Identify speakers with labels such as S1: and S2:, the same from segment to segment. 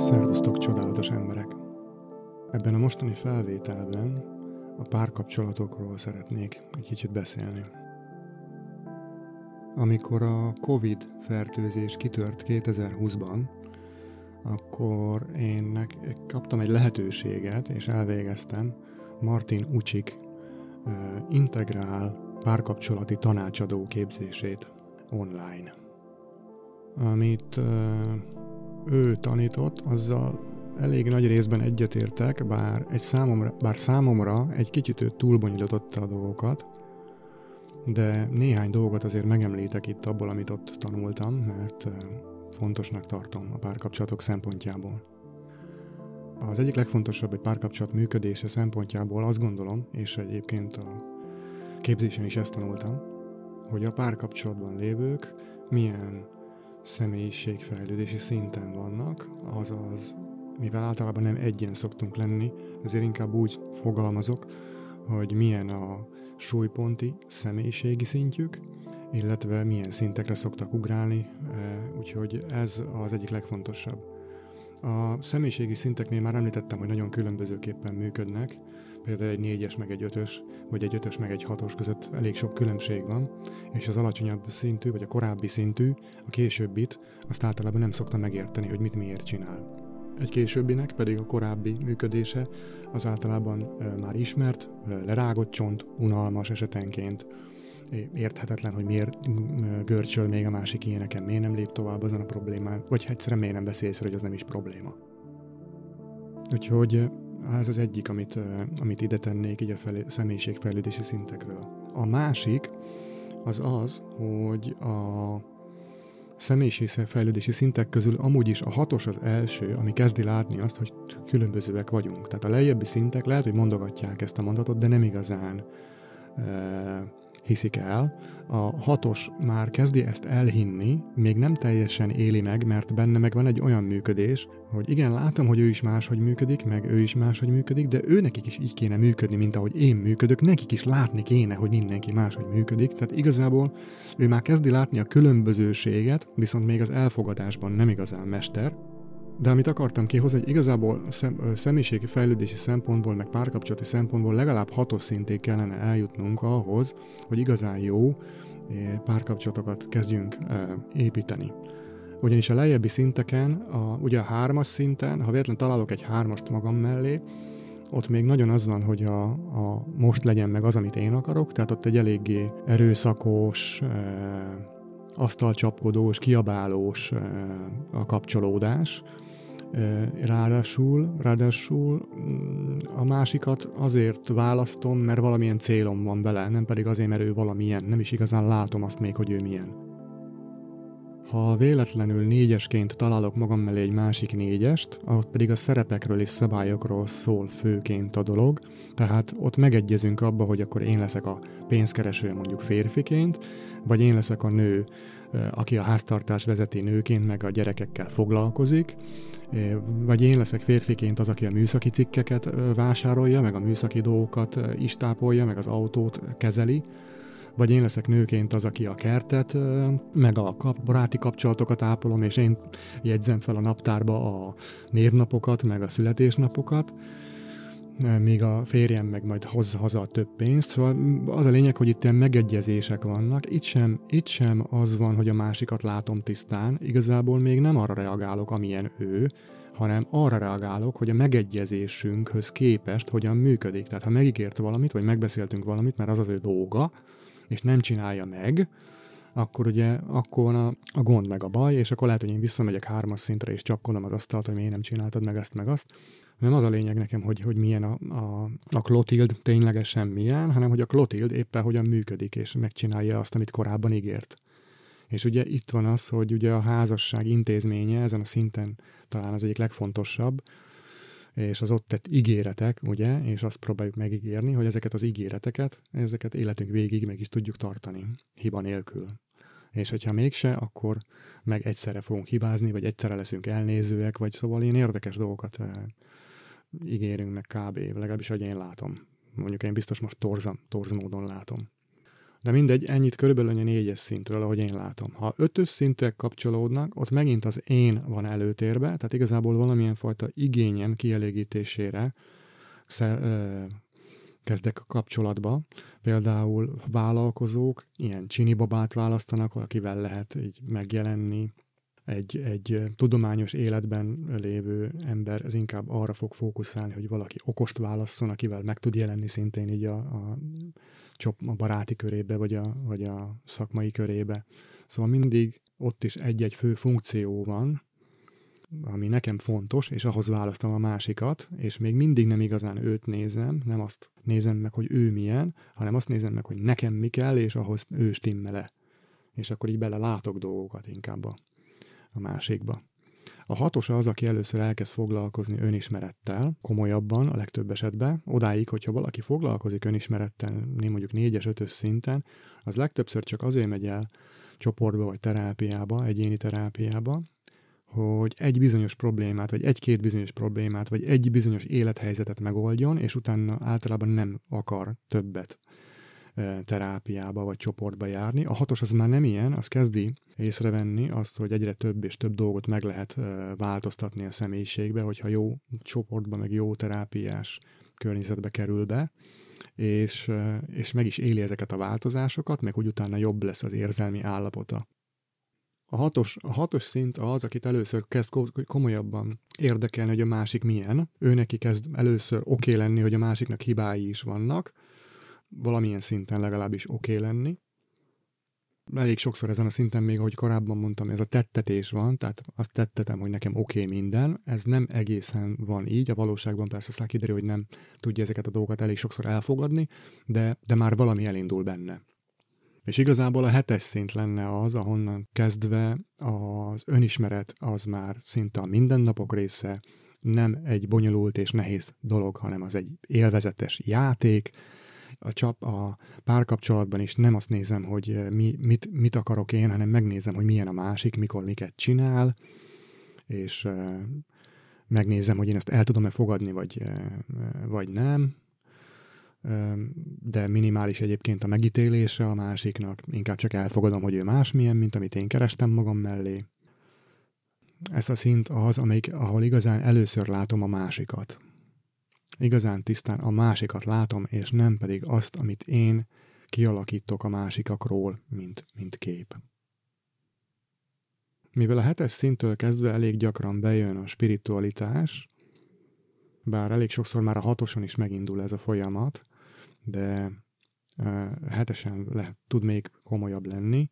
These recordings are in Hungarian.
S1: Szervusztok, csodálatos emberek! Ebben a mostani felvételben a párkapcsolatokról szeretnék egy kicsit beszélni. Amikor a Covid fertőzés kitört 2020-ban, akkor én kaptam egy lehetőséget, és elvégeztem Martin Ucsik integrál párkapcsolati tanácsadó képzését online. Amit ő tanított, azzal elég nagy részben egyetértek, bár, egy számomra, bár számomra egy kicsit ő túlbonyolította a dolgokat, de néhány dolgot azért megemlítek itt abból, amit ott tanultam, mert fontosnak tartom a párkapcsolatok szempontjából. Az egyik legfontosabb egy párkapcsolat működése szempontjából azt gondolom, és egyébként a képzésen is ezt tanultam, hogy a párkapcsolatban lévők milyen személyiségfejlődési szinten vannak, azaz, mivel általában nem egyen szoktunk lenni, ezért inkább úgy fogalmazok, hogy milyen a súlyponti személyiségi szintjük, illetve milyen szintekre szoktak ugrálni, úgyhogy ez az egyik legfontosabb. A személyiségi szinteknél már említettem, hogy nagyon különbözőképpen működnek, például egy négyes meg egy ötös, vagy egy ötös meg egy hatos között elég sok különbség van, és az alacsonyabb szintű, vagy a korábbi szintű, a későbbit, azt általában nem szokta megérteni, hogy mit miért csinál. Egy későbbinek pedig a korábbi működése az általában már ismert, lerágott csont, unalmas esetenként, érthetetlen, hogy miért görcsöl még a másik éneken, miért nem lép tovább azon a problémán, vagy egyszerűen miért nem beszélsz, hogy az nem is probléma. Úgyhogy ez az egyik, amit, amit ide tennék így a felé, személyiségfejlődési szintekről. A másik az az, hogy a személyiségfejlődési szintek közül amúgy is a hatos az első, ami kezdi látni azt, hogy különbözőek vagyunk. Tehát a lejjebbi szintek lehet, hogy mondogatják ezt a mondatot, de nem igazán hiszik el. A hatos már kezdi ezt elhinni, még nem teljesen éli meg, mert benne meg van egy olyan működés, hogy igen, látom, hogy ő is máshogy működik, meg ő is máshogy működik, de ő nekik is így kéne működni, mint ahogy én működök, nekik is látni kéne, hogy mindenki máshogy működik. Tehát igazából ő már kezdi látni a különbözőséget, viszont még az elfogadásban nem igazán mester, de amit akartam kihozni, hogy igazából szem, személyiségi fejlődési szempontból, meg párkapcsolati szempontból legalább hatos szintig kellene eljutnunk ahhoz, hogy igazán jó párkapcsolatokat kezdjünk építeni. Ugyanis a lejjebbi szinteken, a, ugye a hármas szinten, ha véletlenül találok egy hármast magam mellé, ott még nagyon az van, hogy a, a most legyen meg az, amit én akarok, tehát ott egy eléggé erőszakos, e, asztalcsapkodós, kiabálós e, a kapcsolódás, Ráadásul, ráadásul mm, a másikat azért választom, mert valamilyen célom van vele, nem pedig azért, mert ő valamilyen, nem is igazán látom azt még, hogy ő milyen. Ha véletlenül négyesként találok magam mellé egy másik négyest, ott pedig a szerepekről és szabályokról szól főként a dolog, tehát ott megegyezünk abba, hogy akkor én leszek a pénzkereső mondjuk férfiként, vagy én leszek a nő, aki a háztartás vezeti nőként, meg a gyerekekkel foglalkozik, vagy én leszek férfiként az, aki a műszaki cikkeket vásárolja, meg a műszaki dolgokat is tápolja, meg az autót kezeli, vagy én leszek nőként az, aki a kertet, meg a kap, baráti kapcsolatokat ápolom, és én jegyzem fel a naptárba a névnapokat, meg a születésnapokat, míg a férjem meg majd hozza haza a több pénzt. Szóval az a lényeg, hogy itt ilyen megegyezések vannak. Itt sem, itt sem az van, hogy a másikat látom tisztán. Igazából még nem arra reagálok, amilyen ő, hanem arra reagálok, hogy a megegyezésünkhöz képest hogyan működik. Tehát ha megígért valamit, vagy megbeszéltünk valamit, mert az az ő dolga, és nem csinálja meg, akkor ugye akkor van a, a gond meg a baj, és akkor lehet, hogy én visszamegyek hármas szintre, és csapkodom az asztalt, hogy miért nem csináltad meg ezt meg azt. Nem az a lényeg nekem, hogy, hogy milyen a, a, a Clotilde ténylegesen milyen, hanem hogy a Clotilde éppen hogyan működik, és megcsinálja azt, amit korábban ígért. És ugye itt van az, hogy ugye a házasság intézménye ezen a szinten talán az egyik legfontosabb, és az ott tett ígéretek, ugye, és azt próbáljuk megígérni, hogy ezeket az ígéreteket, ezeket életünk végig meg is tudjuk tartani, hiba nélkül. És hogyha mégse, akkor meg egyszerre fogunk hibázni, vagy egyszerre leszünk elnézőek, vagy szóval ilyen érdekes dolgokat eh, ígérünk meg kb. legalábbis, hogy én látom. Mondjuk én biztos most torzam, torz módon látom. De mindegy, ennyit körülbelül a négyes szintről, ahogy én látom. Ha ötös szintek kapcsolódnak, ott megint az én van előtérbe, tehát igazából valamilyen fajta igényem kielégítésére kezdek a kapcsolatba. Például vállalkozók ilyen csinibabát választanak, akivel lehet így megjelenni, egy, egy tudományos életben lévő ember ez inkább arra fog fókuszálni, hogy valaki okost válasszon, akivel meg tud jelenni szintén így a, a, a baráti körébe, vagy a, vagy a szakmai körébe. Szóval mindig ott is egy-egy fő funkció van, ami nekem fontos, és ahhoz választom a másikat, és még mindig nem igazán őt nézem, nem azt nézem meg, hogy ő milyen, hanem azt nézem meg, hogy nekem mi kell, és ahhoz ő stimmele. És akkor így bele látok dolgokat inkább a, a másikba. A hatos az, aki először elkezd foglalkozni önismerettel, komolyabban a legtöbb esetben, odáig, hogyha valaki foglalkozik önismerettel, mondjuk négyes, ötös szinten, az legtöbbször csak azért megy el csoportba vagy terápiába, egyéni terápiába, hogy egy bizonyos problémát, vagy egy-két bizonyos problémát, vagy egy bizonyos élethelyzetet megoldjon, és utána általában nem akar többet terápiába vagy csoportba járni. A hatos az már nem ilyen, az kezdi észrevenni azt, hogy egyre több és több dolgot meg lehet változtatni a személyiségbe, hogyha jó csoportba, meg jó terápiás környezetbe kerül be, és, és meg is éli ezeket a változásokat, meg úgy utána jobb lesz az érzelmi állapota. A hatos, a hatos szint az, akit először kezd komolyabban érdekelni, hogy a másik milyen. Ő neki kezd először oké okay lenni, hogy a másiknak hibái is vannak, valamilyen szinten legalábbis oké okay lenni. Elég sokszor ezen a szinten még, ahogy korábban mondtam, ez a tettetés van, tehát azt tettetem, hogy nekem oké okay minden. Ez nem egészen van így, a valóságban persze aztán kiderül, hogy nem tudja ezeket a dolgokat elég sokszor elfogadni, de, de már valami elindul benne. És igazából a hetes szint lenne az, ahonnan kezdve az önismeret az már szinte a mindennapok része, nem egy bonyolult és nehéz dolog, hanem az egy élvezetes játék. A, csap, a párkapcsolatban is nem azt nézem, hogy mi, mit, mit akarok én, hanem megnézem, hogy milyen a másik, mikor miket csinál, és megnézem, hogy én ezt el tudom-e fogadni, vagy, vagy nem, de minimális egyébként a megítélése a másiknak, inkább csak elfogadom, hogy ő másmilyen, mint amit én kerestem magam mellé. Ez a szint az, amelyik, ahol igazán először látom a másikat. Igazán tisztán a másikat látom, és nem pedig azt, amit én kialakítok a másikakról, mint, mint kép. Mivel a hetes szintől kezdve elég gyakran bejön a spiritualitás, bár elég sokszor már a hatoson is megindul ez a folyamat, de hetesen le, tud még komolyabb lenni.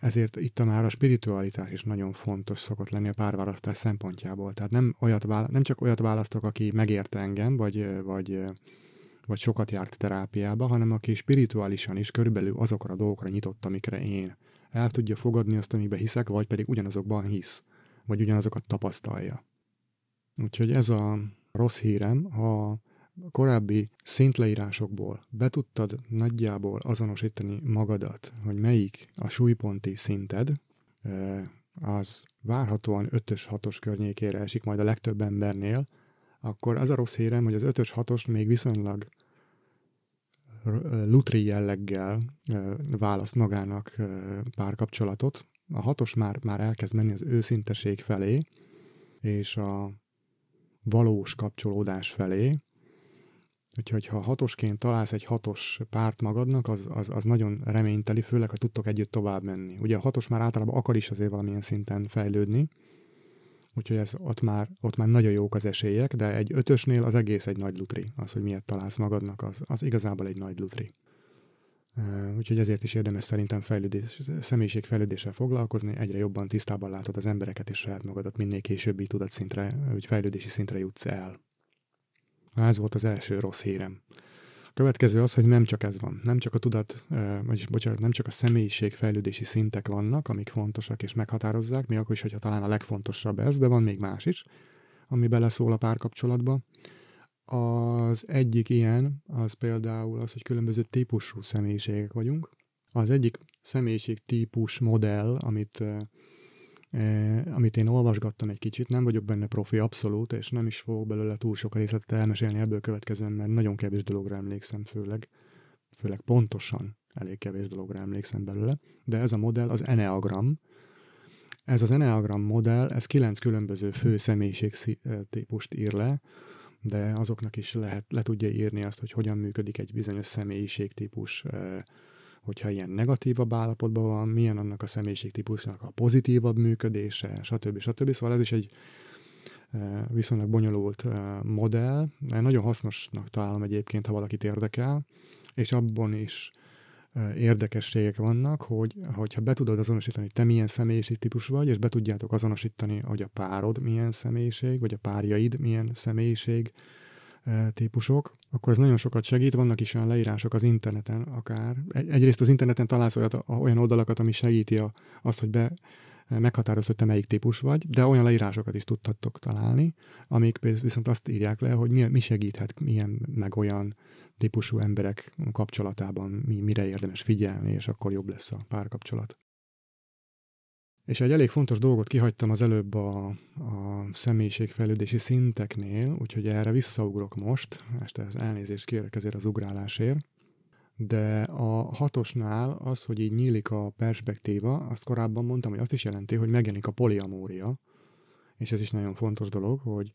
S1: Ezért itt a már a spiritualitás is nagyon fontos szokott lenni a párválasztás szempontjából. Tehát nem, olyat vála- nem csak olyat választok, aki megérte engem, vagy, vagy, vagy sokat járt terápiába, hanem aki spirituálisan is körülbelül azokra a dolgokra nyitott, amikre én el tudja fogadni azt, amiben hiszek, vagy pedig ugyanazokban hisz, vagy ugyanazokat tapasztalja. Úgyhogy ez a rossz hírem, ha korábbi szintleírásokból be tudtad nagyjából azonosítani magadat, hogy melyik a súlyponti szinted, az várhatóan 5-ös, 6-os környékére esik majd a legtöbb embernél, akkor az a rossz hírem, hogy az 5-ös, 6-os még viszonylag lutri jelleggel választ magának párkapcsolatot. A hatos már, már elkezd menni az őszinteség felé, és a valós kapcsolódás felé, Úgyhogy ha hatosként találsz egy hatos párt magadnak, az, az, az nagyon reményteli, főleg, ha tudtok együtt tovább menni. Ugye a hatos már általában akar is azért valamilyen szinten fejlődni, úgyhogy ez, ott, már, ott már nagyon jók az esélyek, de egy ötösnél az egész egy nagy lutri. Az, hogy miért találsz magadnak, az, az igazából egy nagy lutri. Úgyhogy ezért is érdemes szerintem fejlődés, személyiségfejlődéssel foglalkozni, egyre jobban tisztában látod az embereket és saját magadat, minél későbbi tudatszintre, vagy fejlődési szintre jutsz el. Ez volt az első rossz hírem. A következő az, hogy nem csak ez van. Nem csak a tudat, vagy bocsánat, nem csak a személyiség fejlődési szintek vannak, amik fontosak és meghatározzák, mi akkor is, hogyha talán a legfontosabb ez, de van még más is, ami beleszól a párkapcsolatba. Az egyik ilyen, az például az, hogy különböző típusú személyiségek vagyunk. Az egyik személyiség típus modell, amit amit én olvasgattam egy kicsit, nem vagyok benne profi abszolút, és nem is fogok belőle túl sok részletet elmesélni ebből következően, mert nagyon kevés dologra emlékszem főleg. főleg pontosan, elég kevés dologra emlékszem belőle, de ez a modell az Enneagram. Ez az Enneagram modell, ez kilenc különböző fő személyiség típust ír le, de azoknak is lehet, le tudja írni azt, hogy hogyan működik egy bizonyos személyiségtípus, hogyha ilyen negatívabb állapotban van, milyen annak a személyiségtípusnak a pozitívabb működése, stb. stb. Szóval ez is egy viszonylag bonyolult modell, nagyon hasznosnak találom egyébként, ha valakit érdekel, és abban is érdekességek vannak, hogy hogyha be tudod azonosítani, hogy te milyen személyiségtípus vagy, és be tudjátok azonosítani, hogy a párod milyen személyiség, vagy a párjaid milyen személyiség típusok, akkor ez nagyon sokat segít. Vannak is olyan leírások az interneten akár. Egyrészt az interneten találsz olyan oldalakat, ami segíti a, azt, hogy be meghatározod, hogy te melyik típus vagy, de olyan leírásokat is tudtatok találni, amik viszont azt írják le, hogy mi, mi segíthet milyen meg olyan típusú emberek kapcsolatában, mi, mire érdemes figyelni, és akkor jobb lesz a párkapcsolat. És egy elég fontos dolgot kihagytam az előbb a, a személyiségfejlődési szinteknél, úgyhogy erre visszaugrok most, este elnézést kérek ezért az ugrálásért. De a hatosnál az, hogy így nyílik a perspektíva, azt korábban mondtam, hogy azt is jelenti, hogy megjelenik a poliamória, és ez is nagyon fontos dolog, hogy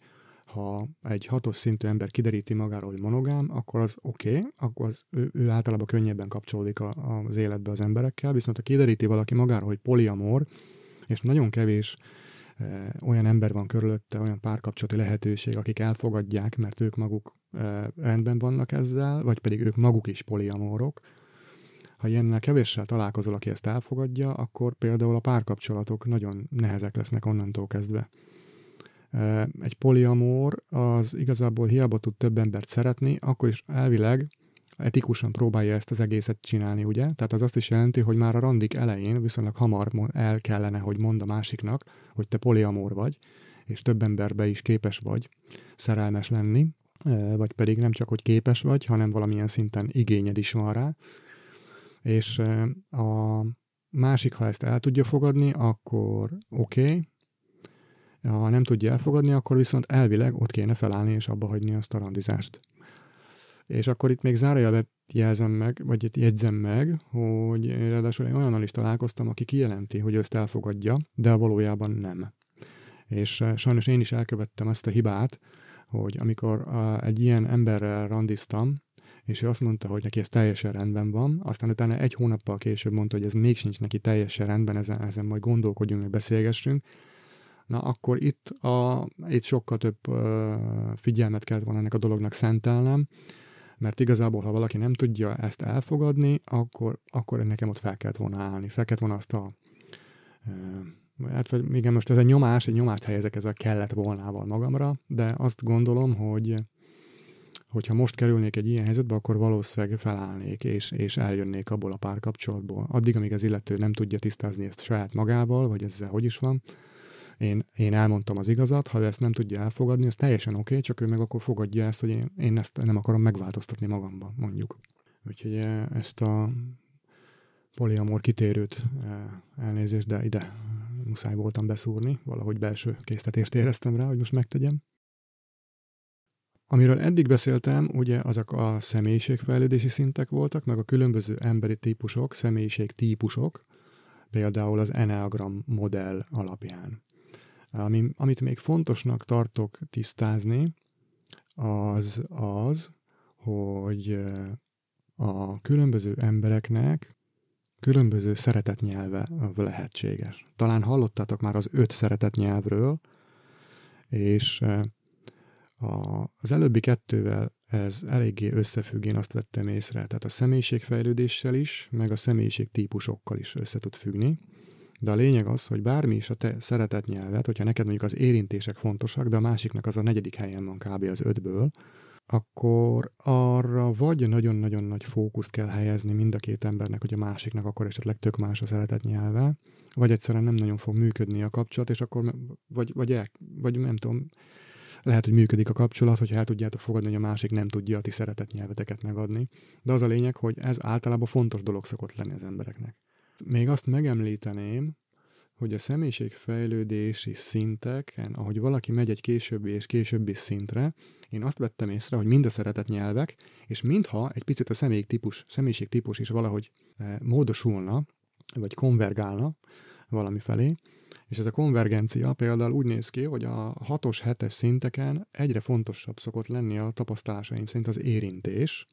S1: ha egy hatos szintű ember kideríti magáról, hogy monogám, akkor az oké, okay, akkor az, ő, ő általában könnyebben kapcsolódik a, az életbe az emberekkel, viszont ha kideríti valaki magáról, hogy poliamor, és nagyon kevés e, olyan ember van körülötte, olyan párkapcsolati lehetőség, akik elfogadják, mert ők maguk e, rendben vannak ezzel, vagy pedig ők maguk is poliamorok. Ha ilyennel kevéssel találkozol, aki ezt elfogadja, akkor például a párkapcsolatok nagyon nehezek lesznek onnantól kezdve. E, egy poliamor az igazából hiába tud több embert szeretni, akkor is elvileg etikusan próbálja ezt az egészet csinálni, ugye? Tehát az azt is jelenti, hogy már a randik elején viszonylag hamar el kellene, hogy mond a másiknak, hogy te poliamor vagy, és több emberbe is képes vagy szerelmes lenni, vagy pedig nem csak, hogy képes vagy, hanem valamilyen szinten igényed is van rá. És a másik, ha ezt el tudja fogadni, akkor oké, okay. ha nem tudja elfogadni, akkor viszont elvileg ott kéne felállni és abba hagyni azt a randizást. És akkor itt még zárójelvet jelzem meg, vagy itt jegyzem meg, hogy ráadásul én olyannal is találkoztam, aki kijelenti, hogy ezt elfogadja, de valójában nem. És eh, sajnos én is elkövettem ezt a hibát, hogy amikor eh, egy ilyen emberrel randiztam, és ő azt mondta, hogy neki ez teljesen rendben van, aztán utána egy hónappal később mondta, hogy ez még sincs neki teljesen rendben, ezen, ezen majd gondolkodjunk, meg beszélgessünk, na akkor itt, a, itt sokkal több uh, figyelmet kellett volna ennek a dolognak szentelnem, mert igazából, ha valaki nem tudja ezt elfogadni, akkor, akkor nekem ott fel kellett volna állni, fel kellett volna azt a hát vagy igen, most ez egy nyomás, egy nyomást helyezek ezzel kellett volnával magamra, de azt gondolom, hogy hogyha most kerülnék egy ilyen helyzetbe, akkor valószínűleg felállnék, és, és eljönnék abból a párkapcsolatból. Addig, amíg az illető nem tudja tisztázni ezt saját magával, vagy ezzel hogy is van, én, én elmondtam az igazat, ha ő ezt nem tudja elfogadni, az teljesen oké, okay, csak ő meg akkor fogadja ezt, hogy én, én ezt nem akarom megváltoztatni magamban, mondjuk. Úgyhogy eh, ezt a poliamor kitérőt eh, elnézést, de ide muszáj voltam beszúrni, valahogy belső késztetést éreztem rá, hogy most megtegyem. Amiről eddig beszéltem, ugye azok a személyiségfejlődési szintek voltak, meg a különböző emberi típusok, személyiség típusok, például az Enneagram modell alapján. Ami, amit még fontosnak tartok tisztázni, az az, hogy a különböző embereknek különböző szeretetnyelve lehetséges. Talán hallottátok már az öt szeretetnyelvről, és az előbbi kettővel ez eléggé összefügg, én azt vettem észre. Tehát a személyiségfejlődéssel is, meg a személyiség típusokkal is össze tud függni. De a lényeg az, hogy bármi is a te szeretett nyelvet, hogyha neked mondjuk az érintések fontosak, de a másiknak az a negyedik helyen van kb. az ötből, akkor arra vagy nagyon-nagyon nagy fókuszt kell helyezni mind a két embernek, hogy a másiknak akkor esetleg tök más a szeretett nyelve, vagy egyszerűen nem nagyon fog működni a kapcsolat, és akkor vagy, vagy, el, vagy nem tudom, lehet, hogy működik a kapcsolat, hogyha el tudjátok fogadni, hogy a másik nem tudja a ti szeretett nyelveteket megadni. De az a lényeg, hogy ez általában fontos dolog szokott lenni az embereknek. Még azt megemlíteném, hogy a személyiségfejlődési szinteken, ahogy valaki megy egy későbbi és későbbi szintre, én azt vettem észre, hogy mind a szeretett nyelvek, és mintha egy picit a személyik típus, személyiség típus is valahogy eh, módosulna, vagy konvergálna valami felé, és ez a konvergencia például úgy néz ki, hogy a 6-os, 7-es szinteken egyre fontosabb szokott lenni a tapasztalásaim szerint az érintés,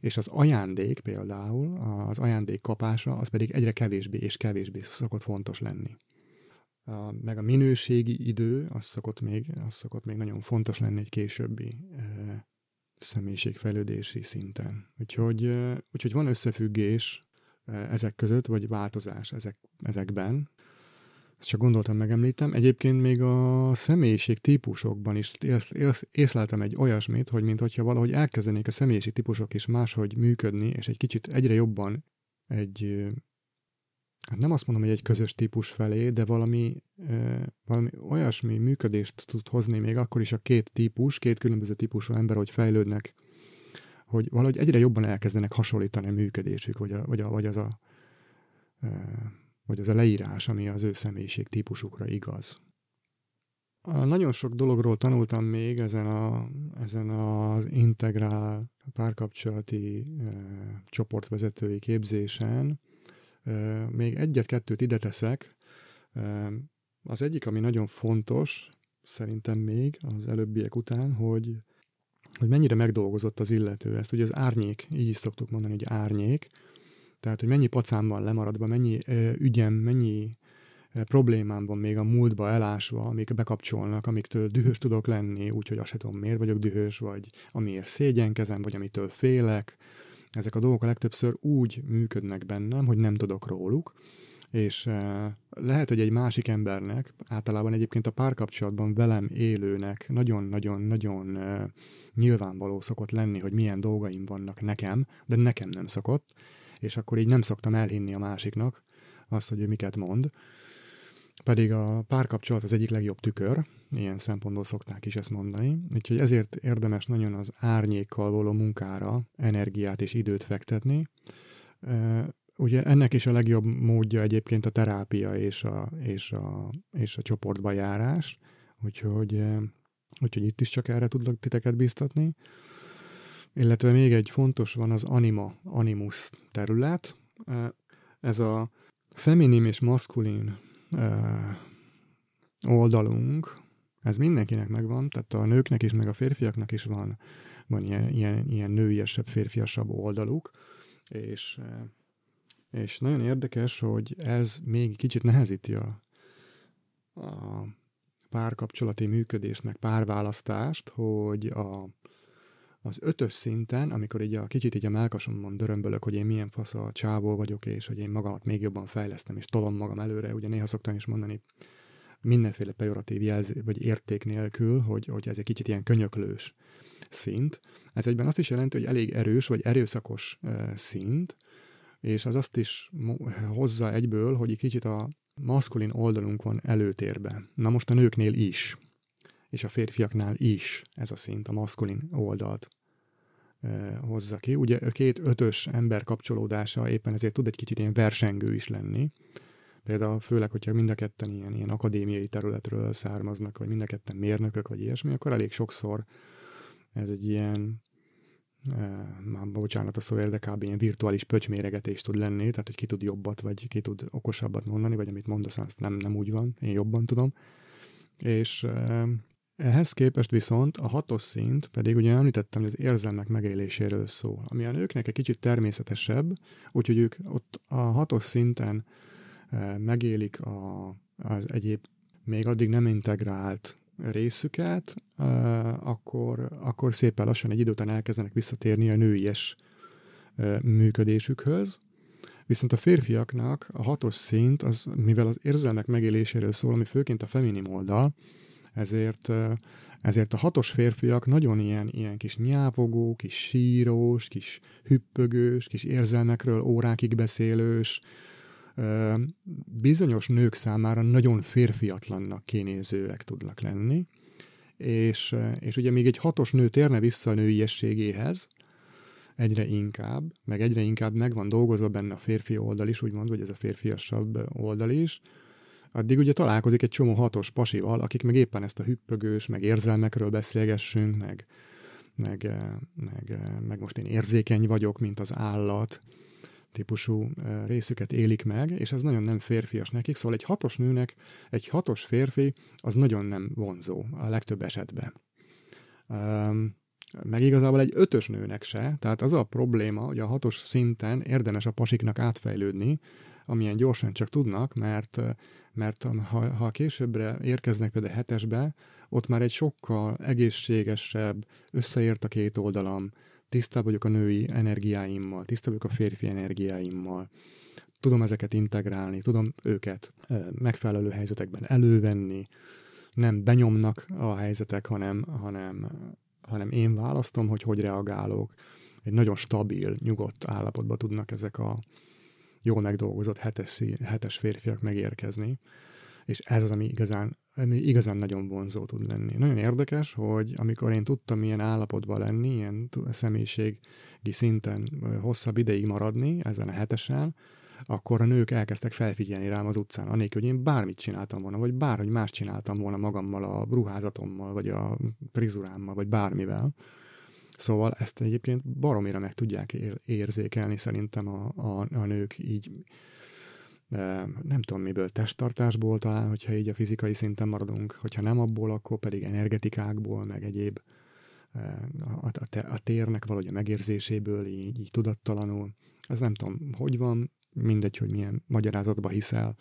S1: és az ajándék például, az ajándék kapása, az pedig egyre kevésbé és kevésbé szokott fontos lenni. Meg a minőségi idő, az szokott még, az szokott még nagyon fontos lenni egy későbbi e, személyiségfejlődési szinten. Úgyhogy, e, úgyhogy van összefüggés e, ezek között, vagy változás ezek, ezekben, ezt csak gondoltam megemlítem. Egyébként még a személyiség típusokban is ész, ész, észleltem egy olyasmit, hogy mint hogyha valahogy elkezdenék a személyiség típusok is máshogy működni, és egy kicsit egyre jobban egy, hát nem azt mondom, hogy egy közös típus felé, de valami, valami olyasmi működést tud hozni még akkor is a két típus, két különböző típusú ember, hogy fejlődnek, hogy valahogy egyre jobban elkezdenek hasonlítani a működésük, vagy, a, vagy, a, vagy az a vagy az a leírás, ami az ő személyiség típusukra igaz. Nagyon sok dologról tanultam még ezen, a, ezen az integrál párkapcsolati e, csoportvezetői képzésen. E, még egyet-kettőt ide teszek. E, az egyik, ami nagyon fontos, szerintem még az előbbiek után, hogy, hogy mennyire megdolgozott az illető. Ezt ugye az árnyék, így is szoktuk mondani, hogy árnyék, tehát, hogy mennyi pacám van lemaradva, mennyi ö, ügyem, mennyi ö, problémám van még a múltba elásva, amik bekapcsolnak, amiktől dühös tudok lenni, úgyhogy azt sem tudom, miért vagyok dühös, vagy amiért szégyenkezem, vagy amitől félek. Ezek a dolgok a legtöbbször úgy működnek bennem, hogy nem tudok róluk, és lehet, hogy egy másik embernek, általában egyébként a párkapcsolatban velem élőnek nagyon-nagyon-nagyon nyilvánvaló szokott lenni, hogy milyen dolgaim vannak nekem, de nekem nem szokott, és akkor így nem szoktam elhinni a másiknak azt, hogy ő miket mond. Pedig a párkapcsolat az egyik legjobb tükör, ilyen szempontból szokták is ezt mondani, úgyhogy ezért érdemes nagyon az árnyékkal való munkára energiát és időt fektetni. Ugye ennek is a legjobb módja egyébként a terápia és a, és a, és a csoportba járás, úgyhogy, úgyhogy itt is csak erre tudlak titeket biztatni. Illetve még egy fontos van az anima, animus terület. Ez a feminim és maszkulin oldalunk, ez mindenkinek megvan, tehát a nőknek is, meg a férfiaknak is van, van ilyen, ilyen, ilyen nőiesebb, férfiasabb oldaluk, és, és nagyon érdekes, hogy ez még kicsit nehezíti a, a párkapcsolati működésnek párválasztást, hogy a, az ötös szinten, amikor így a kicsit így a melkasomon dörömbölök, hogy én milyen fasz a csávó vagyok, és hogy én magamat még jobban fejlesztem, és tolom magam előre, ugye néha szoktam is mondani mindenféle pejoratív jelz, vagy érték nélkül, hogy, hogy ez egy kicsit ilyen könyöklős szint. Ez egyben azt is jelenti, hogy elég erős, vagy erőszakos szint, és az azt is hozza egyből, hogy egy kicsit a maszkulin oldalunk van előtérbe. Na most a nőknél is, és a férfiaknál is ez a szint, a maszkulin oldalt hozza ki. Ugye a két ötös ember kapcsolódása éppen ezért tud egy kicsit ilyen versengő is lenni. Például főleg, hogyha mind a ketten ilyen, ilyen akadémiai területről származnak, vagy mind a ketten mérnökök, vagy ilyesmi, akkor elég sokszor ez egy ilyen, e, már bocsánat a szó de kb. ilyen virtuális pöcsméregetés tud lenni, tehát hogy ki tud jobbat, vagy ki tud okosabbat mondani, vagy amit mondasz, azt nem, nem úgy van, én jobban tudom. És e, ehhez képest viszont a hatos szint pedig ugye említettem, hogy az érzelmek megéléséről szól, ami a nőknek egy kicsit természetesebb, úgyhogy ők ott a hatos szinten e, megélik a, az egyéb még addig nem integrált részüket, e, akkor, akkor szépen lassan egy idő után elkezdenek visszatérni a nőies e, működésükhöz, Viszont a férfiaknak a hatos szint, az, mivel az érzelmek megéléséről szól, ami főként a feminim oldal, ezért, ezért a hatos férfiak nagyon ilyen, ilyen kis nyávogó, kis sírós, kis hüppögős, kis érzelmekről órákig beszélős, bizonyos nők számára nagyon férfiatlannak kinézőek tudnak lenni, és, és ugye még egy hatos nő térne vissza a nőiességéhez, egyre inkább, meg egyre inkább meg van dolgozva benne a férfi oldal is, úgymond, vagy ez a férfiasabb oldal is, addig ugye találkozik egy csomó hatos pasival, akik meg éppen ezt a hüppögős, meg érzelmekről beszélgessünk, meg, meg, eh, meg, eh, meg most én érzékeny vagyok, mint az állat, típusú eh, részüket élik meg, és ez nagyon nem férfias nekik, szóval egy hatos nőnek, egy hatos férfi az nagyon nem vonzó a legtöbb esetben. Um, meg igazából egy ötös nőnek se, tehát az a probléma, hogy a hatos szinten érdemes a pasiknak átfejlődni, amilyen gyorsan csak tudnak, mert, mert ha, ha későbbre érkeznek például hetesbe, ott már egy sokkal egészségesebb, összeért a két oldalam, tisztább vagyok a női energiáimmal, tisztább vagyok a férfi energiáimmal, tudom ezeket integrálni, tudom őket megfelelő helyzetekben elővenni, nem benyomnak a helyzetek, hanem, hanem, hanem én választom, hogy hogy reagálok. Egy nagyon stabil, nyugodt állapotba tudnak ezek a jól megdolgozott hetes, hetes férfiak megérkezni. És ez az, ami igazán, ami igazán nagyon vonzó tud lenni. Nagyon érdekes, hogy amikor én tudtam ilyen állapotban lenni, ilyen személyiségi szinten hosszabb ideig maradni ezen a hetesen, akkor a nők elkezdtek felfigyelni rám az utcán, anélkül, hogy én bármit csináltam volna, vagy bárhogy más csináltam volna magammal, a ruházatommal, vagy a prizurámmal, vagy bármivel. Szóval ezt egyébként baromira meg tudják érzékelni szerintem a, a, a nők így nem tudom miből, testtartásból talán, hogyha így a fizikai szinten maradunk, hogyha nem abból, akkor pedig energetikákból, meg egyéb a, a, a térnek valahogy a megérzéséből, így, így tudattalanul. Ez nem tudom, hogy van, mindegy, hogy milyen magyarázatba hiszel,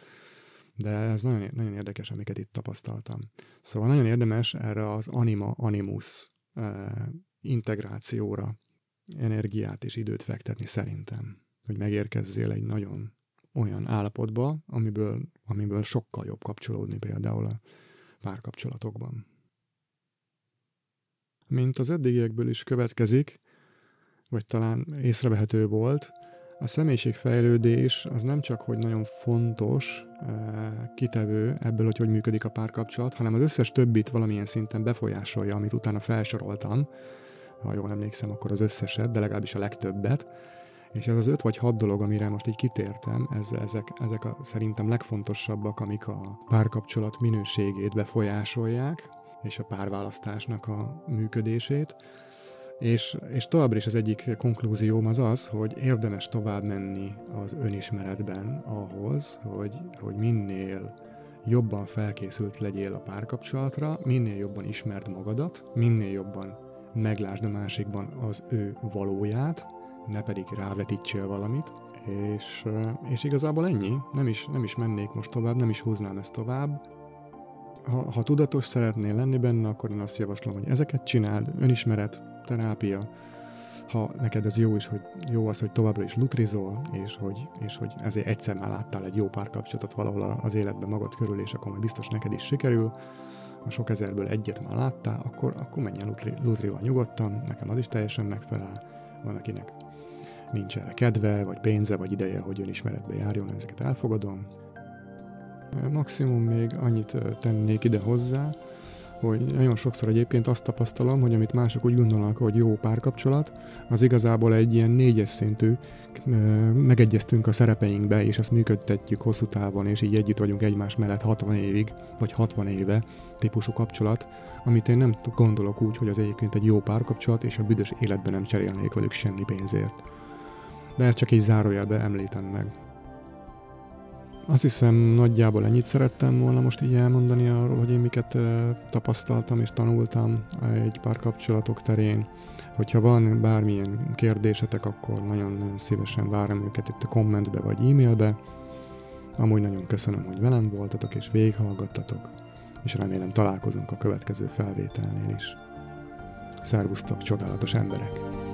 S1: de ez nagyon, nagyon érdekes, amiket itt tapasztaltam. Szóval nagyon érdemes erre az anima, animus integrációra energiát és időt fektetni szerintem, hogy megérkezzél egy nagyon olyan állapotba, amiből, amiből sokkal jobb kapcsolódni például a párkapcsolatokban. Mint az eddigiekből is következik, vagy talán észrevehető volt, a személyiségfejlődés az nem csak, hogy nagyon fontos, eh, kitevő ebből, hogy hogy működik a párkapcsolat, hanem az összes többit valamilyen szinten befolyásolja, amit utána felsoroltam. Ha jól emlékszem, akkor az összeset, de legalábbis a legtöbbet. És ez az öt vagy hat dolog, amire most így kitértem, ez, ezek, ezek a szerintem legfontosabb,ak amik a párkapcsolat minőségét befolyásolják, és a párválasztásnak a működését. És, és továbbra is az egyik konklúzióm az az, hogy érdemes tovább menni az önismeretben ahhoz, hogy, hogy minél jobban felkészült legyél a párkapcsolatra, minél jobban ismerd magadat, minél jobban meglásd a másikban az ő valóját, ne pedig rávetítsél valamit, és, és igazából ennyi, nem is, nem is mennék most tovább, nem is húznám ezt tovább. Ha, ha tudatos szeretnél lenni benne, akkor én azt javaslom, hogy ezeket csináld, önismeret, terápia, ha neked ez jó is, hogy jó az, hogy továbbra is lutrizol, és hogy, és hogy ezért egyszer már láttál egy jó párkapcsolatot valahol az életben magad körül, és akkor majd biztos neked is sikerül, a sok ezerből egyet már láttál, akkor, akkor menjen lutri, lutrival nyugodtan, nekem az is teljesen megfelel, van akinek nincs erre kedve, vagy pénze, vagy ideje, hogy önismeretbe járjon, ezeket elfogadom. Maximum még annyit tennék ide hozzá, hogy nagyon sokszor egyébként azt tapasztalom, hogy amit mások úgy gondolnak, hogy jó párkapcsolat, az igazából egy ilyen négyes szintű, megegyeztünk a szerepeinkbe, és ezt működtetjük hosszú távon, és így együtt vagyunk egymás mellett 60 évig, vagy 60 éve típusú kapcsolat, amit én nem gondolok úgy, hogy az egyébként egy jó párkapcsolat, és a büdös életben nem cserélnék velük semmi pénzért. De ezt csak így zárójelbe említem meg. Azt hiszem nagyjából ennyit szerettem volna most így elmondani arról, hogy én miket tapasztaltam és tanultam egy pár kapcsolatok terén. Hogyha van bármilyen kérdésetek, akkor nagyon-nagyon szívesen várom őket itt a kommentbe vagy e-mailbe. Amúgy nagyon köszönöm, hogy velem voltatok és végighallgattatok, és remélem találkozunk a következő felvételnél is. Szervusztok, csodálatos emberek!